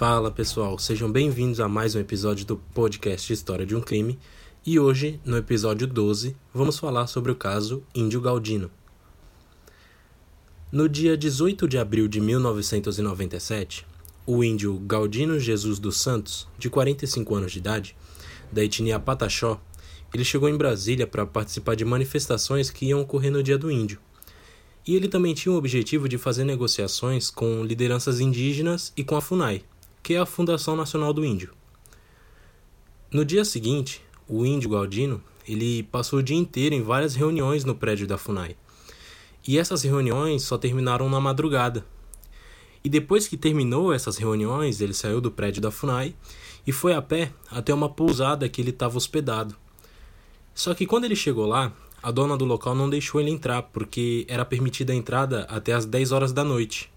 Fala pessoal, sejam bem-vindos a mais um episódio do podcast História de um Crime. E hoje, no episódio 12, vamos falar sobre o caso Índio Galdino. No dia 18 de abril de 1997, o índio Galdino Jesus dos Santos, de 45 anos de idade, da etnia Pataxó, ele chegou em Brasília para participar de manifestações que iam ocorrer no Dia do Índio. E ele também tinha o objetivo de fazer negociações com lideranças indígenas e com a FUNAI, que é a Fundação Nacional do Índio. No dia seguinte, o índio Galdino ele passou o dia inteiro em várias reuniões no prédio da FUNAI. E essas reuniões só terminaram na madrugada. E depois que terminou essas reuniões, ele saiu do prédio da FUNAI e foi a pé até uma pousada que ele estava hospedado. Só que quando ele chegou lá, a dona do local não deixou ele entrar, porque era permitida a entrada até as 10 horas da noite.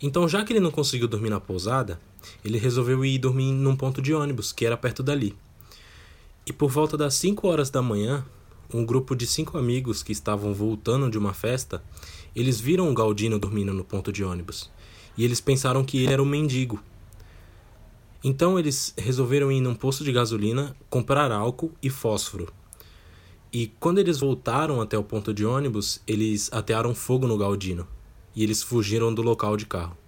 Então, já que ele não conseguiu dormir na pousada, ele resolveu ir dormir num ponto de ônibus, que era perto dali. E por volta das 5 horas da manhã, um grupo de cinco amigos que estavam voltando de uma festa, eles viram o Galdino dormindo no ponto de ônibus. E eles pensaram que ele era um mendigo. Então eles resolveram ir num posto de gasolina comprar álcool e fósforo. E quando eles voltaram até o ponto de ônibus, eles atearam fogo no Galdino. E eles fugiram do local de carro.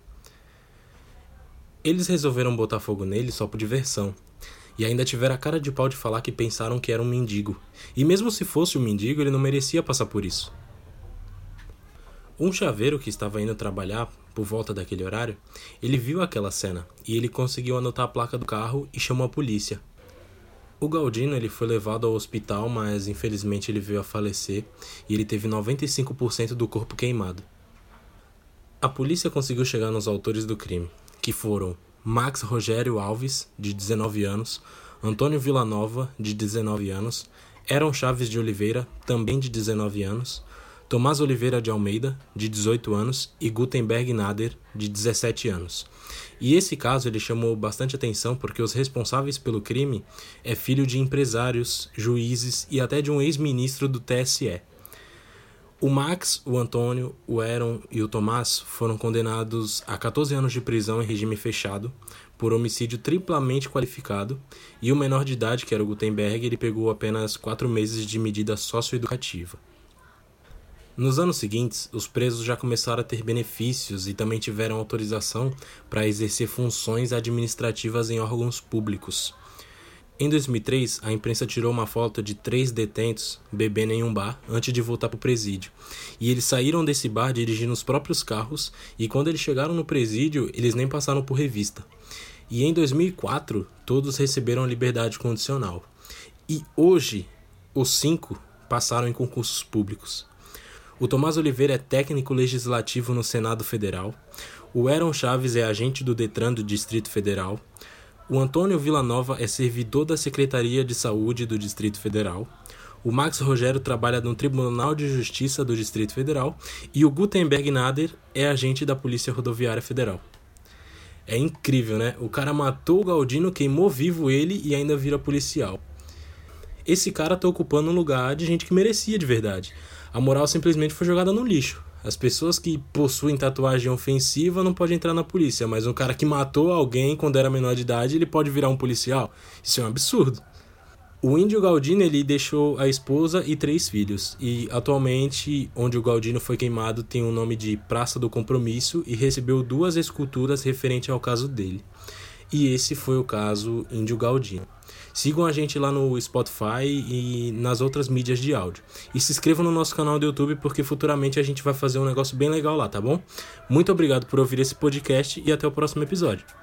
Eles resolveram botar fogo nele só por diversão. E ainda tiveram a cara de pau de falar que pensaram que era um mendigo. E mesmo se fosse um mendigo, ele não merecia passar por isso. Um chaveiro que estava indo trabalhar por volta daquele horário, ele viu aquela cena e ele conseguiu anotar a placa do carro e chamou a polícia. O Galdino ele foi levado ao hospital, mas infelizmente ele veio a falecer e ele teve 95% do corpo queimado. A polícia conseguiu chegar nos autores do crime, que foram Max Rogério Alves, de 19 anos, Antônio Villanova, de 19 anos, Eron Chaves de Oliveira, também de 19 anos, Tomás Oliveira de Almeida, de 18 anos, e Gutenberg Nader, de 17 anos. E esse caso ele chamou bastante atenção porque os responsáveis pelo crime é filho de empresários, juízes e até de um ex-ministro do TSE. O Max, o Antônio, o Aaron e o Tomás foram condenados a 14 anos de prisão em regime fechado por homicídio triplamente qualificado, e o menor de idade, que era o Gutenberg, ele pegou apenas 4 meses de medida socioeducativa. Nos anos seguintes, os presos já começaram a ter benefícios e também tiveram autorização para exercer funções administrativas em órgãos públicos. Em 2003, a imprensa tirou uma foto de três detentos bebendo em um bar antes de voltar para o presídio. E eles saíram desse bar dirigindo os próprios carros, e quando eles chegaram no presídio, eles nem passaram por revista. E em 2004, todos receberam liberdade condicional. E hoje, os cinco passaram em concursos públicos. O Tomás Oliveira é técnico legislativo no Senado Federal. O Aaron Chaves é agente do Detran do Distrito Federal. O Antônio Villanova é servidor da Secretaria de Saúde do Distrito Federal. O Max Rogério trabalha no Tribunal de Justiça do Distrito Federal. E o Gutenberg Nader é agente da Polícia Rodoviária Federal. É incrível, né? O cara matou o Galdino, queimou vivo ele e ainda vira policial. Esse cara tá ocupando um lugar de gente que merecia de verdade. A moral simplesmente foi jogada no lixo. As pessoas que possuem tatuagem ofensiva não podem entrar na polícia, mas um cara que matou alguém quando era menor de idade, ele pode virar um policial. Isso é um absurdo. O índio Galdino ele deixou a esposa e três filhos, e atualmente, onde o Galdino foi queimado, tem o nome de Praça do Compromisso e recebeu duas esculturas referentes ao caso dele. E esse foi o caso Índio Galdino. Sigam a gente lá no Spotify e nas outras mídias de áudio. E se inscrevam no nosso canal do YouTube porque futuramente a gente vai fazer um negócio bem legal lá, tá bom? Muito obrigado por ouvir esse podcast e até o próximo episódio.